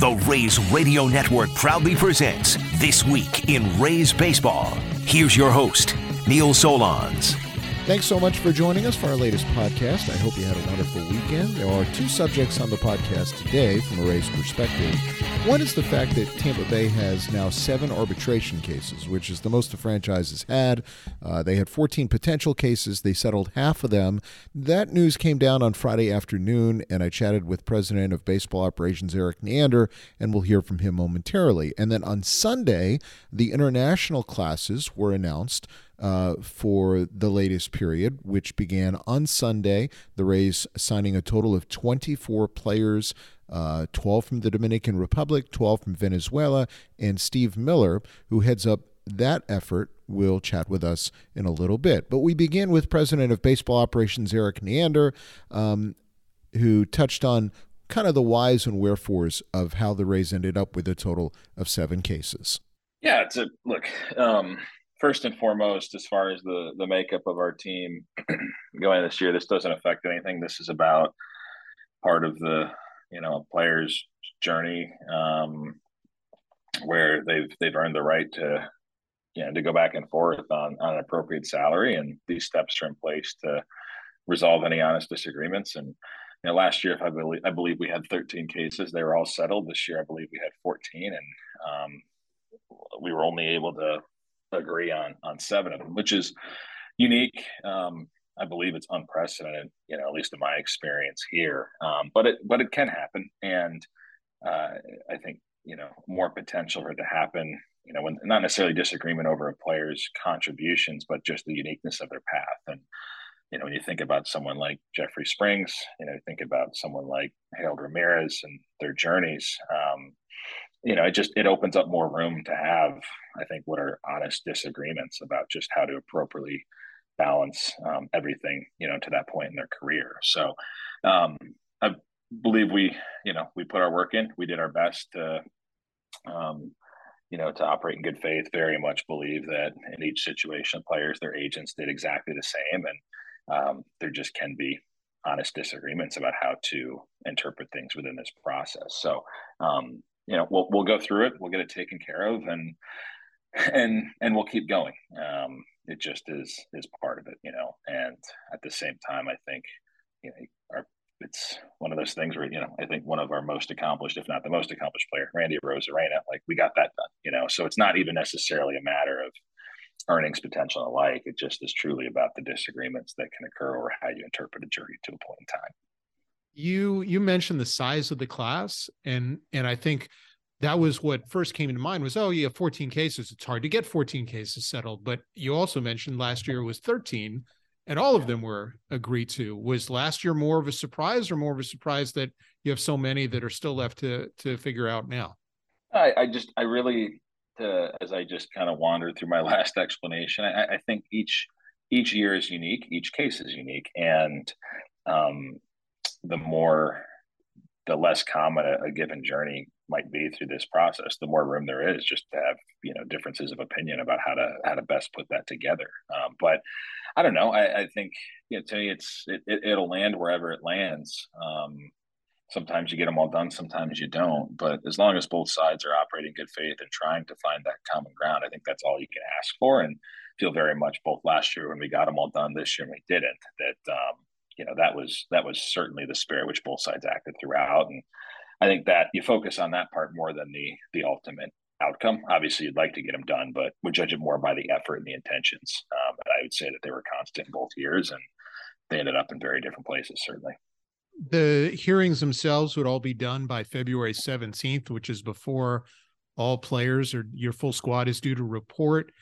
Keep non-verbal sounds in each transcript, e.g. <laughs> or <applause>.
The Rays Radio Network proudly presents This Week in Rays Baseball. Here's your host, Neil Solondz. Thanks so much for joining us for our latest podcast. I hope you had a wonderful weekend. There are two subjects on the podcast today from a Rays perspective. One is the fact that Tampa Bay has now seven arbitration cases, which is the most the franchise has had. Uh, they had 14 potential cases. They settled half of them. That news came down on Friday afternoon, and I chatted with President of Baseball Operations Erik Neander, and we'll hear from him momentarily. And then on Sunday, the international classes were announced uh, for the latest period, which began on Sunday. The Rays signing a total of 24 players. Uh, 12 from the Dominican Republic, 12 from Venezuela, and Steve Miller, who heads up that effort, will chat with us in a little bit. But we begin with President of Baseball Operations Erik Neander, um, who touched on kind of the whys and wherefores of how the Rays ended up with a total of seven cases. Yeah, it's a look. Um, first and foremost, as far as the the makeup of our team <clears throat> going this year, this doesn't affect anything. This is about part of the you know player's journey um, where they've they've earned the right to you know to go back and forth on on an appropriate salary, and these steps are in place to resolve any honest disagreements. And you know, last year, if I believe I believe we had 13 cases, they were all settled. This year, I believe we had 14, and um, we were only able to agree on on seven of them, which is unique. Um, I believe it's unprecedented, you know, at least in my experience here. Um, but it but it can happen, and uh, I think you know more potential for it to happen. You know, when not necessarily disagreement over a player's contributions, but just the uniqueness of their path. And you know, when you think about someone like Jeffrey Springs, you know, think about someone like Harold Ramirez and their journeys. You know, it just it opens up more room to have, I think, what are honest disagreements about just how to appropriately balance um, everything, you know, to that point in their career. So, um, I believe we, you know, we put our work in. We did our best to, um, you know, to operate in good faith. Very much believe that in each situation, players, their agents did exactly the same, and um, there just can be honest disagreements about how to interpret things within this process. So, um, you know we'll we'll go through it we'll get it taken care of and and and we'll keep going. Um it just is is part of it you know and at the same time i think you know our it's one of those things where you know i think one of our most accomplished if not the most accomplished player randy arozarena like we got that done you know? So it's not even necessarily a matter of earnings potential alike it just is truly about the disagreements that can occur or how you interpret a jury to a point in time you you mentioned the size of the class and and i think that was what first came into mind was oh you have 14 cases. It's hard to get 14 cases settled but you also mentioned last year was 13 and all of them were agreed to. Was last year more of a surprise or more of a surprise that you have so many that are still left to to figure out now? I, I just i really uh, as i just kind of wandered through my <laughs> last explanation I, I think each each year is unique each case is unique and um, the more the less common a, a, given journey might be through this process the more room there is just to have you know differences of opinion about how to how to best put that together. Um, but i don't know. I, I think you know to me it's it, it, will land wherever it lands. Um, sometimes you get them all done sometimes you don't. But as long as both sides are operating good faith and trying to find that common ground i think that's all you can ask for and feel very much both last year when we got them all done this year we didn't that um, you know that was that was certainly the spirit which both sides acted throughout. And i think that you focus on that part more than the the ultimate outcome. Obviously you'd like to get them done but would judge it more by the effort and the intentions. Um, but i would say that they were constant both years and they ended up in very different places certainly. The hearings themselves would all be done by february 17th which is before all players or your full squad is due to report.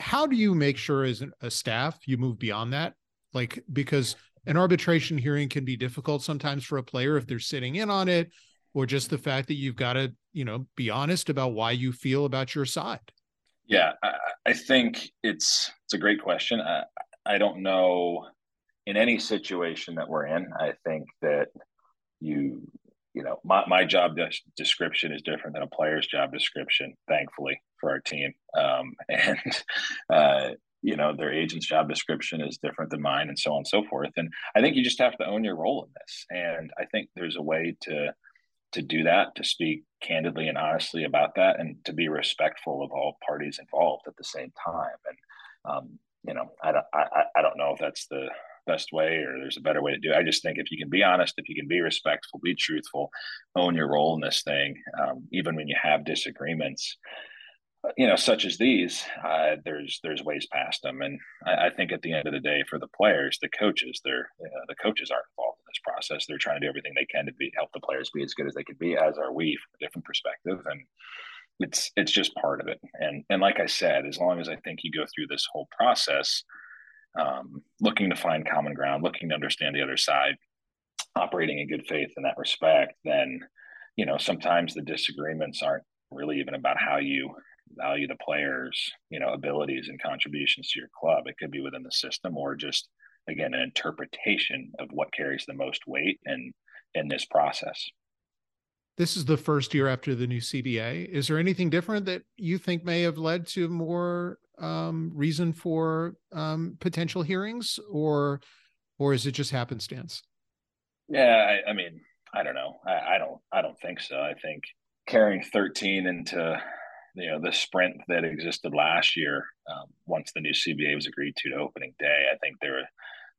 How do you make sure as a staff you move beyond that? Like because an arbitration hearing can be difficult sometimes for a player if they're sitting in on it or just the fact that you've got to, you know, be honest about why you feel about your side? Yeah, I, I think it's it's a great question. I, I don't know in any situation that we're in. I think that you you know my, my job description is different than a player's job description thankfully for our team um, <laughs> and uh, you know their agent's job description is different than mine and so on and so forth. And i think you just have to own your role in this. And i think there's a way to to do that to speak candidly and honestly about that and to be respectful of all parties involved at the same time. And um, you know i don't I, I don't know if that's the best way or there's a better way to do it. I just think if you can be honest if you can be respectful be truthful own your role in this thing um, even when you have disagreements you know, such as these, uh, there's there's ways past them, and I, I, think at the end of the day, for the players, the coaches, they're uh, the coaches aren't involved in this process. They're trying to do everything they can to be help the players be as good as they can be, as are we from a different perspective, and it's it's just part of it. And and like I said, as long as I think you go through this whole process, um, looking to find common ground, looking to understand the other side, operating in good faith in that respect, then you know sometimes the disagreements aren't really even about how you value the players, you know, abilities and contributions to your club. It could be within the system or just again an interpretation of what carries the most weight in in this process. This is the first year after the new CBA. Is there anything different that you think may have led to more um, reason for um, potential hearings, or or is it just happenstance? Yeah, I, I mean, I don't know. I, I don't. I don't think so. I think carrying 13 into you know the sprint that existed last year um, once the new CBA was agreed to to opening day. I think there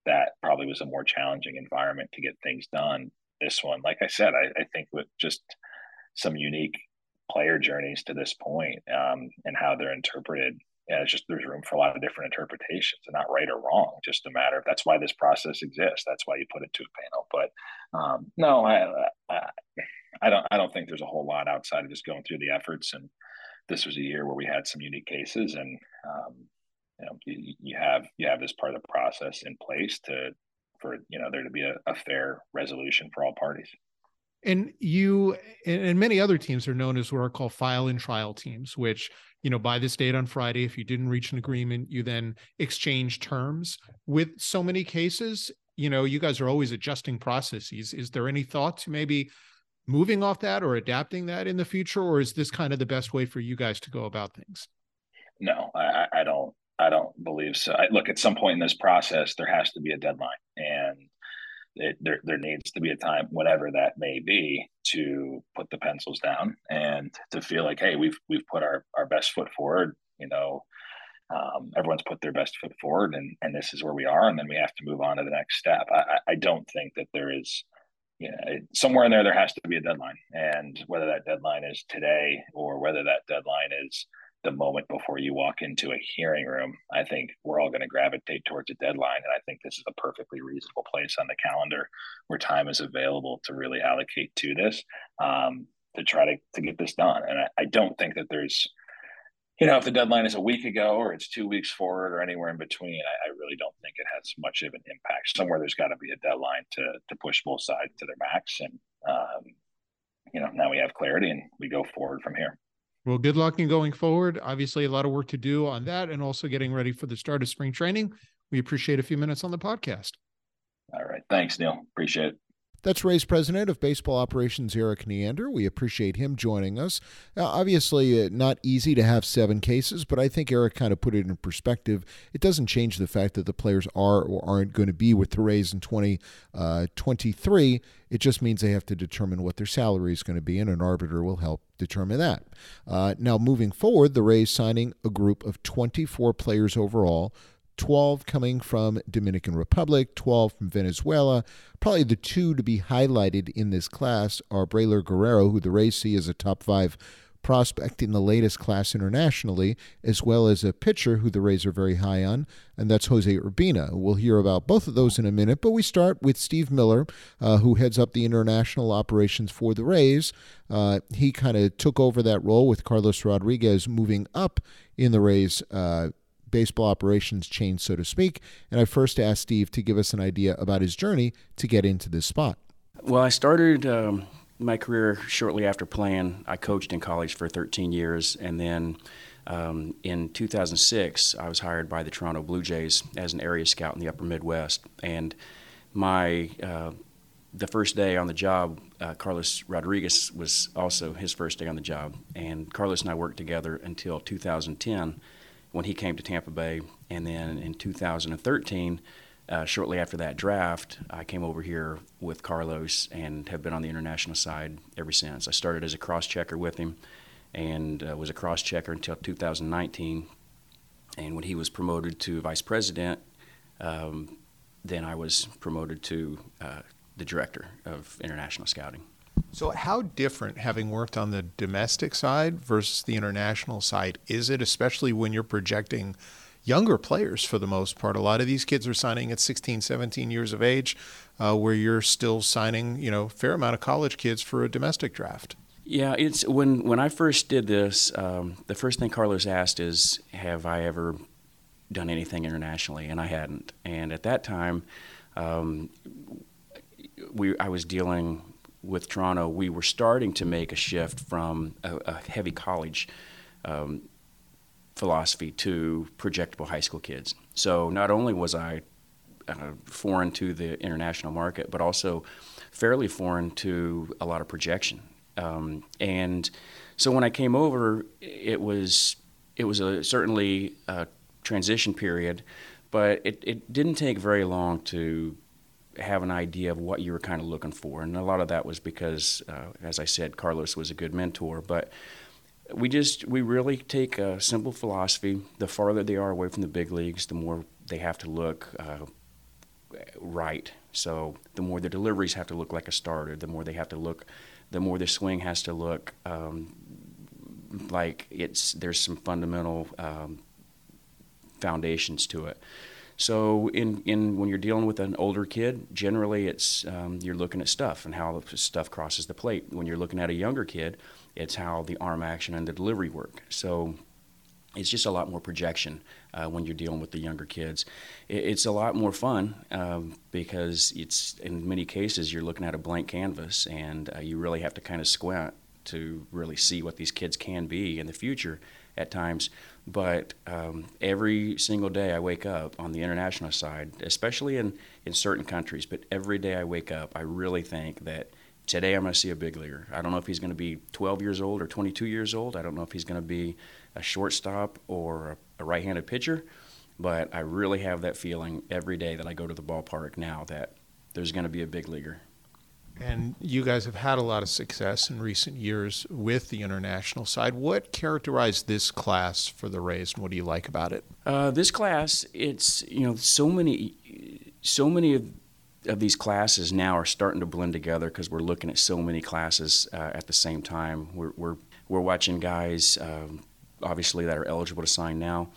that probably was a more challenging environment to get things done. This one, like I said, I, I think with just some unique player journeys to this point um, and how they're interpreted. Yeah, it's just there's room for a lot of different interpretations and not right or wrong. Just a matter of that's why this process exists. That's why you put it to a panel. But um, no, I, I I don't I don't think there's a whole lot outside of just going through the efforts and this was a year where we had some unique cases, and um, you know you, you, have you have this part of the process in place to for you know there to be a, a fair resolution for all parties. And you and many other teams are known as what are called file and trial teams, which you know by this date on Friday, if you didn't reach an agreement, you then exchange terms. With so many cases, you know you guys are always adjusting processes. Is there any thought to maybe moving off that or adapting that in the future, or is this kind of the best way for you guys to go about things? No, I, I don't. I don't believe so. I, look, at some point in this process, there has to be a deadline, and it, there there needs to be a time, whatever that may be, to put the pencils down and to feel like, hey, we've we've put our our best foot forward. You know, um, everyone's put their best foot forward, and and this is where we are, and then we have to move on to the next step. I, I don't think that there is know, somewhere in there, there has to be a deadline. And whether that deadline is today or whether that deadline is the moment before you walk into a hearing room, I think we're all going to gravitate towards a deadline. And I think this is a perfectly reasonable place on the calendar where time is available to really allocate to this um, to try to, to get this done. And I, I don't think that there's you know, if the deadline is a week ago or it's two weeks forward or anywhere in between, I, I really don't think it has much of an impact. Somewhere there's got to be a deadline to to push both sides to their max, and um, you know, now we have clarity and we go forward from here. Well, good luck in going forward. Obviously, a lot of work to do on that, and also getting ready for the start of spring training. We appreciate a few minutes on the podcast. All right, thanks, Neil. Appreciate it. That's Rays president of baseball operations, Erik Neander. We appreciate him joining us. Obviously, uh, not easy to have seven cases, but I think Erik kind of put it in perspective. It doesn't change the fact that the players are or aren't going to be with the Rays in 2023. Uh, it just means they have to determine what their salary is going to be, and an arbiter will help determine that. Uh, now, moving forward, the Rays signing a group of 24 players overall 12 coming from Dominican Republic, 12 from Venezuela. Probably the two to be highlighted in this class are Brailer Guerrero, who the Rays see as a top five prospect in the latest class internationally, as well as a pitcher who the Rays are very high on, and that's Jose Urbina. We'll hear about both of those in a minute, but we start with Steve Miller, uh, who heads up the international operations for the Rays. Uh, he kind of took over that role with Carlos Rodriguez moving up in the Rays uh, baseball operations chain, so to speak. And I first asked Steve to give us an idea about his journey to get into this spot. Well, I started um, my career shortly after playing. I coached in college for 13 years, and then um, in 2006, I was hired by the Toronto Blue Jays as an area scout in the Upper Midwest. And my uh, the first day on the job, uh, Carlos Rodriguez was also his first day on the job, and Carlos and I worked together until 2010 when he came to Tampa Bay, and then in 2013. Uh, shortly after that draft, I came over here with Carlos and have been on the international side ever since. I started as a cross checker with him and uh, was a cross checker until 2019. And when he was promoted to vice president, um, then I was promoted to uh, the director of international scouting. So, how different, having worked on the domestic side versus the international side, is it, especially when you're projecting younger players for the most part? A lot of these kids are signing at 16, 17 years of age, uh, where you're still signing, you know, a fair amount of college kids for a domestic draft. Yeah, it's when when I first did this, um, the first thing Carlos asked is, "Have I ever done anything internationally?" And I hadn't. And at that time, um, we I was dealing with Toronto. We were starting to make a shift from a, a heavy college um, philosophy to projectable high school kids. So not only was I uh, foreign to the international market, but also fairly foreign to a lot of projection. Um, and so when I came over, it was it was a certainly a transition period, but it, it didn't take very long to have an idea of what you were kind of looking for. And a lot of that was because, uh, as I said, Carlos was a good mentor. But we just we really take a simple philosophy. The farther they are away from the big leagues, the more they have to look uh, right. So the more the deliveries have to look like a starter, the more they have to look the more the swing has to look um, like it's there's some fundamental um, foundations to it. So in, in when you're dealing with an older kid, generally it's um, you're looking at stuff and how the stuff crosses the plate. When you're looking at a younger kid, it's how the arm action and the delivery work. So it's just a lot more projection uh, when you're dealing with the younger kids. it's a lot more fun um, because it's in many cases you're looking at a blank canvas and uh, you really have to kind of squint to really see what these kids can be in the future at times. But um, every single day I wake up on the international side, especially in, in certain countries, but every day I wake up, I really think that today I'm going to see a big leaguer. I don't know if he's going to be 12 years old or 22 years old. I don't know if he's going to be a shortstop or a, a right handed pitcher, but I really have that feeling every day that I go to the ballpark now that there's going to be a big leaguer. And you guys have had a lot of success in recent years with the international side. What characterized this class for the Rays, and what do you like about it? Uh, this class, it's you know so many, so many of, of these classes now are starting to blend together because we're looking at so many classes uh, at the same time. We're we're, we're watching guys, um, obviously that are eligible to sign now.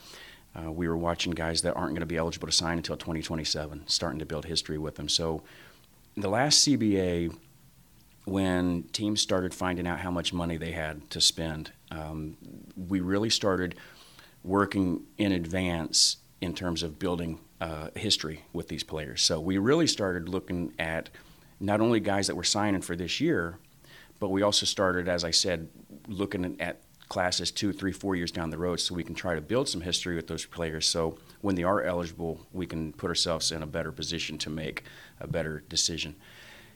Uh, we were watching guys that aren't going to be eligible to sign until 2027, starting to build history with them. So the last CBA, when teams started finding out how much money they had to spend, um, we really started working in advance in terms of building uh, history with these players. So we really started looking at not only guys that were signing for this year, but we also started, as I said, looking at classes two, three, four years down the road so we can try to build some history with those players. So when they are eligible, we can put ourselves in a better position to make a better decision.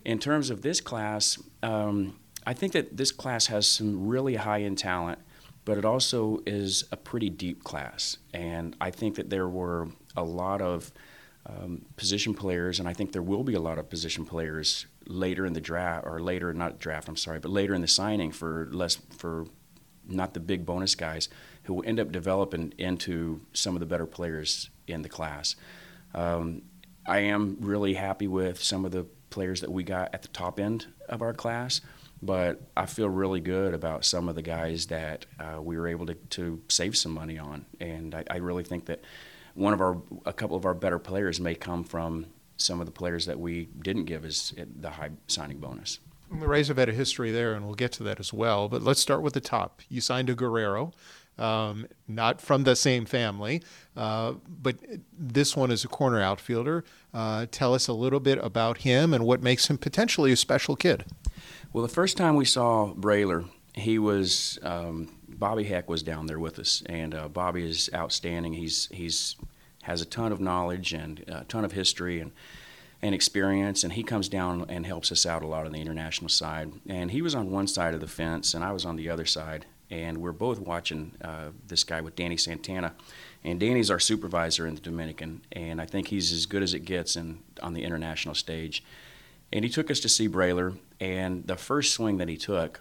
In terms of this class, um, I think that this class has some really high end talent, but it also is a pretty deep class. And I think that there were a lot of um, position players, and I think there will be a lot of position players later in the draft, or later, not draft, I'm sorry, but later in the signing for less for not the big bonus guys, who will end up developing into some of the better players in the class. Um, I am really happy with some of the players that we got at the top end of our class, but I feel really good about some of the guys that uh, we were able to, to save some money on. And I, I really think that one of our, a couple of our better players may come from some of the players that we didn't give as the high signing bonus. The Rays have had a history there, and we'll get to that as well. But let's start with the top. You signed a Guerrero, um, not from the same family, uh, but this one is a corner outfielder. Uh, tell us a little bit about him and what makes him potentially a special kid. Well, the first time we saw Brailer, he was um, Bobby Heck was down there with us, and uh, Bobby is outstanding. He's he's has a ton of knowledge and a ton of history and and experience, and he comes down and helps us out a lot on the international side. And he was on one side of the fence, and I was on the other side, and we're both watching uh, this guy with Danny Santana. And Danny's our supervisor in the Dominican, and I think he's as good as it gets in, on the international stage. And he took us to see Brailer, and the first swing that he took,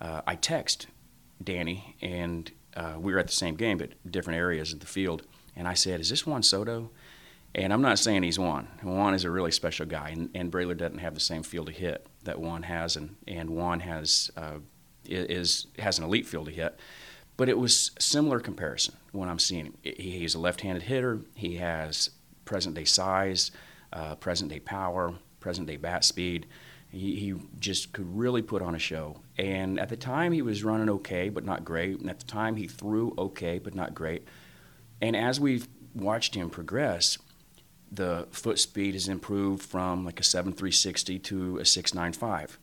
uh, I text Danny, and uh, we were at the same game, but different areas of the field. And I said, "Is this Juan Soto?" And I'm not saying he's Juan. Juan is a really special guy, and, and Brailer doesn't have the same field to hit that Juan has, and, and Juan has uh, is has an elite field to hit. But it was similar comparison when I'm seeing him. He's a left-handed hitter. He has present-day size, uh, present-day power, present-day bat speed. He, he, just could really put on a show. And at the time, he was running okay, but not great. And at the time, he threw okay, but not great. And as we've watched him progress, the foot speed has improved from like a 7.360 to a 6.95.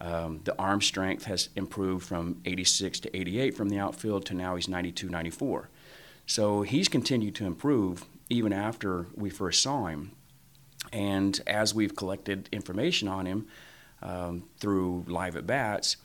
Um, the arm strength has improved from 86 to 88 from the outfield to now he's 92, 94. So he's continued to improve even after we first saw him. And as we've collected information on him um, through live at bats,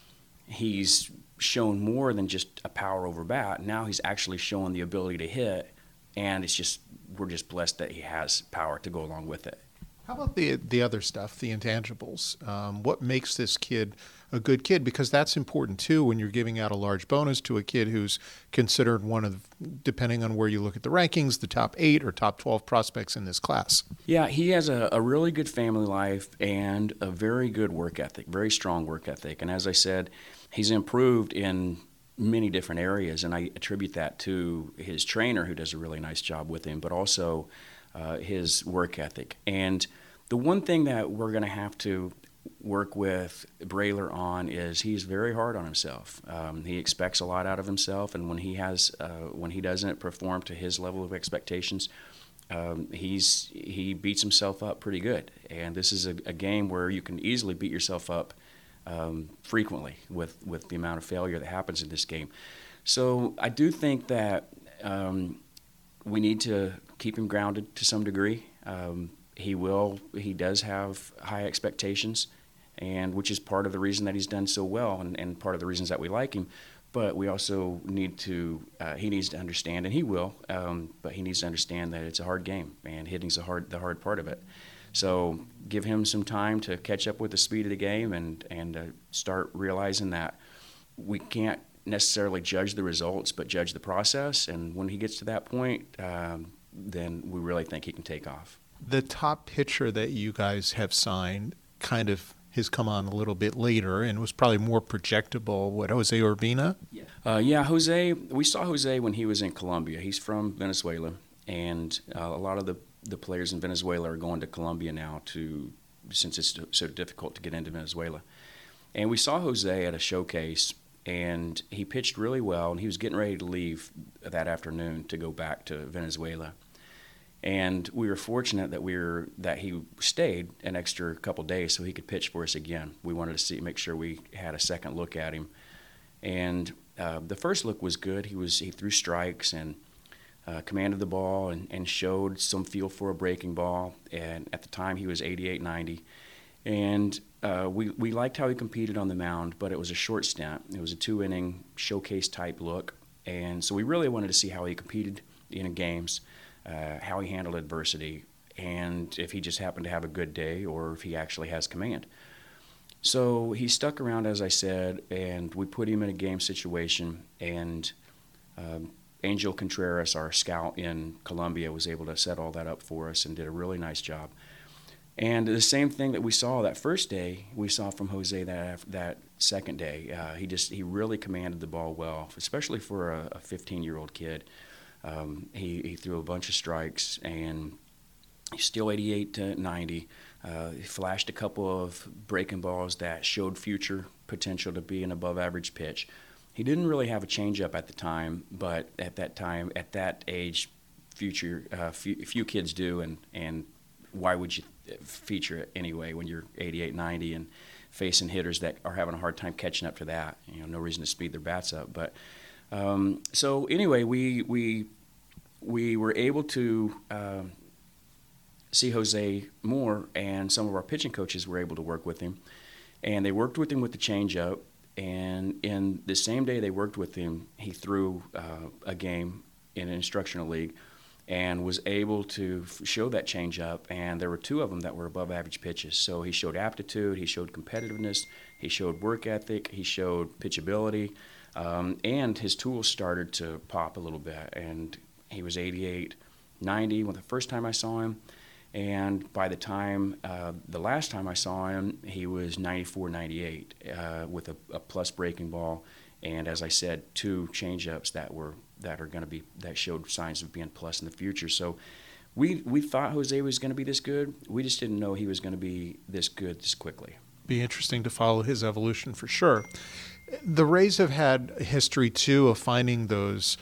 he's shown more than just a power over bat. Now he's actually showing the ability to hit, and it's just we're just blessed that he has power to go along with it. How about the the other stuff, the intangibles? Um, what makes this kid a good kid? Because that's important too when you're giving out a large bonus to a kid who's considered one of, depending on where you look at the rankings, the top eight or top twelve prospects in this class. Yeah, he has a, a really good family life and a very good work ethic, very strong work ethic. And as I said, he's improved in many different areas, and I attribute that to his trainer, who does a really nice job with him, but also uh, his work ethic. And the one thing that we're going to have to work with Brailer on is he's very hard on himself. Um, he expects a lot out of himself, and when he has uh, when he doesn't perform to his level of expectations, um, he's he beats himself up pretty good. And this is a, a game where you can easily beat yourself up um, frequently with, with the amount of failure that happens in this game. So I do think that um, we need to keep him grounded to some degree. Um, he will. He does have high expectations, and which is part of the reason that he's done so well, and, and part of the reasons that we like him. But we also need to. Uh, he needs to understand, and he will. Um, but he needs to understand that it's a hard game, and hitting's the hard the hard part of it. So give him some time to catch up with the speed of the game and and uh, start realizing that we can't necessarily judge the results, but judge the process. And when he gets to that point, um, then we really think he can take off. The top pitcher that you guys have signed kind of has come on a little bit later and was probably more projectable. What Jose Urbina? Yeah, uh, yeah. Jose. We saw Jose when he was in Colombia. He's from Venezuela, and uh, a lot of the the players in Venezuela are going to Colombia now to since it's so difficult to get into Venezuela. And we saw Jose at a showcase, and he pitched really well, and he was getting ready to leave that afternoon to go back to Venezuela. And we were fortunate that we were that he stayed an extra couple days so he could pitch for us again. We wanted to see make sure we had a second look at him, and uh, the first look was good. He was he threw strikes and uh, commanded the ball and, and, showed some feel for a breaking ball. And at the time, he was 88 90. And uh, we, we liked how he competed on the mound, but it was a short stint. It was a two inning showcase type look. And so we really wanted to see how he competed in games, uh, how he handled adversity, and if he just happened to have a good day or if he actually has command. So he stuck around, as I said, and we put him in a game situation. And um, Angel Contreras, our scout in Colombia, was able to set all that up for us and did a really nice job. And the same thing that we saw that first day, we saw from Jose that that second day. Uh, he just he really commanded the ball well, especially for a 15 year old kid. Um, he, he threw a bunch of strikes and still 88 to 90. Uh, he flashed a couple of breaking balls that showed future potential to be an above average pitch. He didn't really have a changeup at the time, but at that time, at that age, future uh, few, few kids do, and and why would you feature it anyway when you're 88, 90? And facing hitters that are having a hard time catching up to that. You know, no reason to speed their bats up. But um, so anyway, we we we were able to uh, see Jose more, and some of our pitching coaches were able to work with him, and they worked with him with the changeup. And in the same day they worked with him, he threw uh, a game in an instructional league and was able to show that change up. And there were two of them that were above average pitches. So he showed aptitude, he showed competitiveness, he showed work ethic, he showed pitchability, um, and his tools started to pop a little bit. And he was 88, 90 when the first time I saw him. And by the time, uh, the last time I saw him, he was 94, 98 uh, with a, a plus breaking ball. And as I said, two changeups that were that are going to be that showed signs of being plus in the future. So we we thought Jose was going to be this good. We just didn't know he was going to be this good this quickly. Be interesting to follow his evolution for sure. The Rays have had history too of finding those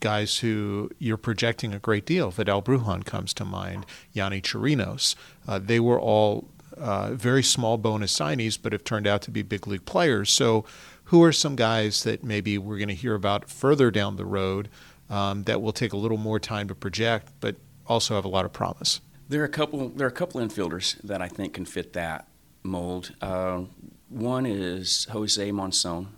guys who you're projecting a great deal. Vidal Brujan comes to mind, Yonny Chirinos. Uh, they were all uh, very small bonus signees, but have turned out to be big league players. So who are some guys that maybe we're going to hear about further down the road um, that will take a little more time to project, but also have a lot of promise? There are a couple. There are a couple infielders that I think can fit that mold. Uh, one is Jose Monson.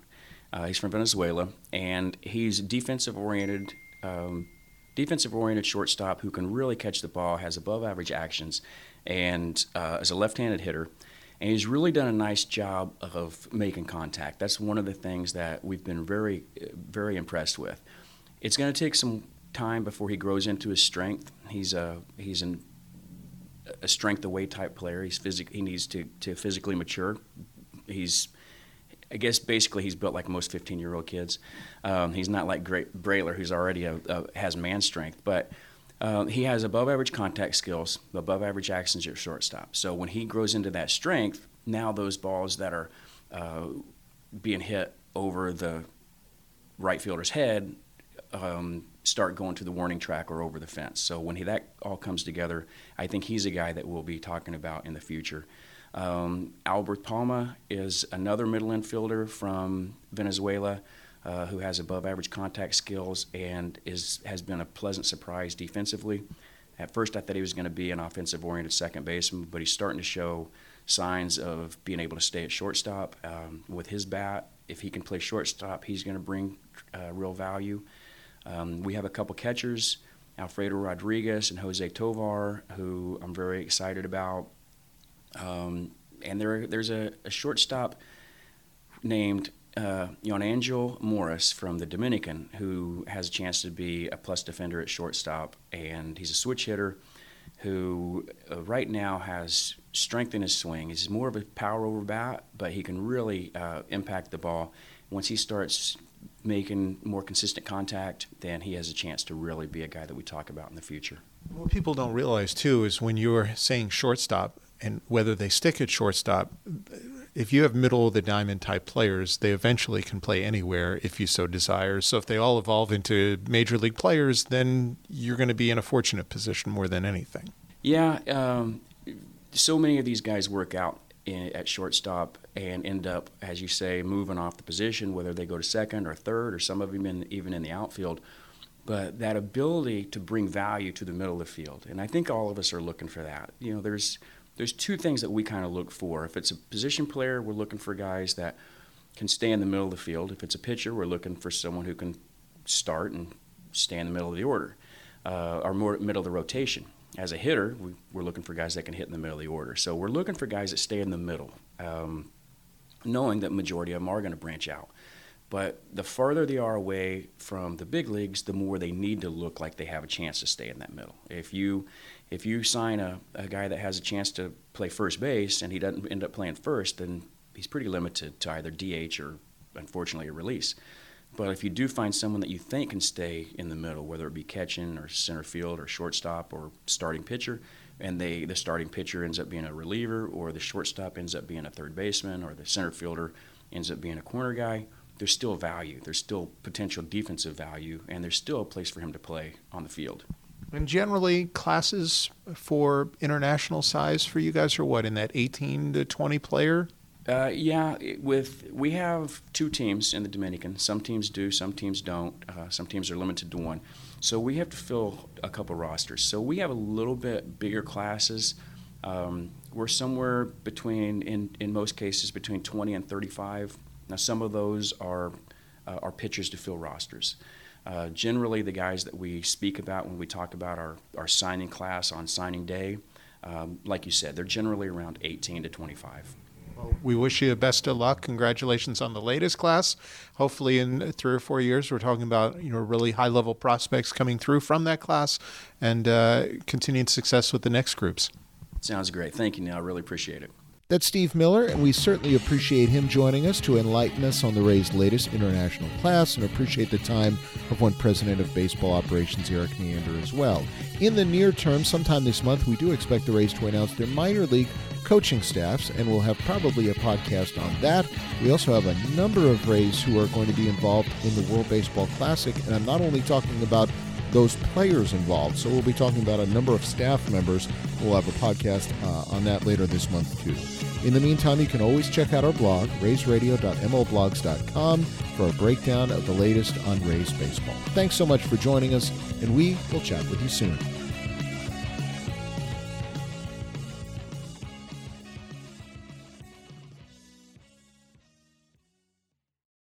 Uh, he's from Venezuela, and he's defensive oriented. Um, defensive oriented shortstop who can really catch the ball, has above average actions, and uh, is a left handed hitter and he's really done a nice job of making contact. That's one of the things that we've been very, very impressed with. It's going to take some time before he grows into his strength. He's a he's an, a strength away type player. He's physic, he needs to, to physically mature. He's I guess basically he's built like most 15 year old kids. Um, he's not like Great Brailer, who's already a, a, has man strength, but um, he has above average contact skills, above average actions at shortstop. So when he grows into that strength, now those balls that are uh, being hit over the right fielder's head um, start going to the warning track or over the fence. So when he, that all comes together, I think he's a guy that we'll be talking about in the future. Um, Albert Palma is another middle infielder from Venezuela uh, who has above average contact skills and is, has been a pleasant surprise defensively. At first, I thought he was going to be an offensive oriented second baseman, but he's starting to show signs of being able to stay at shortstop um, with his bat. If he can play shortstop, he's going to bring uh, real value. Um, we have a couple catchers, Alfredo Rodriguez and Jose Tovar, who I'm very excited about. Um, and there, there's a, a shortstop named uh, Angel Morris from the Dominican, who has a chance to be a plus defender at shortstop, and he's a switch hitter who uh, right now has strength in his swing. He's more of a power over bat, but he can really uh, impact the ball. Once he starts making more consistent contact, then he has a chance to really be a guy that we talk about in the future. What people don't realize too is when you're saying shortstop and whether they stick at shortstop, if you have middle of the diamond type players, they eventually can play anywhere if you so desire. So if they all evolve into major league players, then you're going to be in a fortunate position more than anything. Yeah, um, so many of these guys work out in, at shortstop and end up, as you say, moving off the position, whether they go to second or third, or some of them in, even in the outfield. But that ability to bring value to the middle of the field, and I think all of us are looking for that. You know, there's there's two things that we kind of look for. If it's a position player, we're looking for guys that can stay in the middle of the field. If it's a pitcher, we're looking for someone who can start and stay in the middle of the order, uh, or more middle of the rotation. As a hitter, we, are looking for guys that can hit in the middle of the order. So we're looking for guys that stay in the middle, um, knowing that majority of them are going to branch out. But the farther they are away from the big leagues, the more they need to look like they have a chance to stay in that middle. If you if you sign a, a guy that has a chance to play first base and he doesn't end up playing first, then he's pretty limited to either DH or, unfortunately, a release. But if you do find someone that you think can stay in the middle, whether it be catching or center field or shortstop or starting pitcher, and they the starting pitcher ends up being a reliever, or the shortstop ends up being a third baseman, or the center fielder ends up being a corner guy, there's still value. There's still potential defensive value, and there's still a place for him to play on the field. And generally, classes for international size for you guys are what in that 18 to 20 player? Uh, yeah, with we have two teams in the Dominican. Some teams do, some teams don't. Uh, some teams are limited to one. So we have to fill a couple rosters. So we have a little bit bigger classes. Um, we're somewhere between, in, in most cases, between 20 and 35. Now, some of those are, uh, are pitchers to fill rosters. Uh, generally, the guys that we speak about when we talk about our, our signing class on signing day, um, like you said, they're generally around 18 to 25. Well, we wish you the best of luck. Congratulations on the latest class. Hopefully, in three or four years, we're talking about you know really high level prospects coming through from that class, and uh, continued success with the next groups. Sounds great. Thank you, Neil. I really appreciate it. That's Steve Miller, and we certainly appreciate him joining us to enlighten us on the Rays' latest international class and appreciate the time of one president of baseball operations, Erik Neander, as well. In the near term, sometime this month, we do expect the Rays to announce their minor league coaching staffs, and we'll have probably a podcast on that. We also have a number of Rays who are going to be involved in the World Baseball Classic, and I'm not only talking about those players involved. So we'll be talking about a number of staff members. We'll have a podcast uh, on that later this month, too. In the meantime, you can always check out our blog, raysradio.mlblogs.com, for a breakdown of the latest on Rays baseball. Thanks so much for joining us, and we will chat with you soon.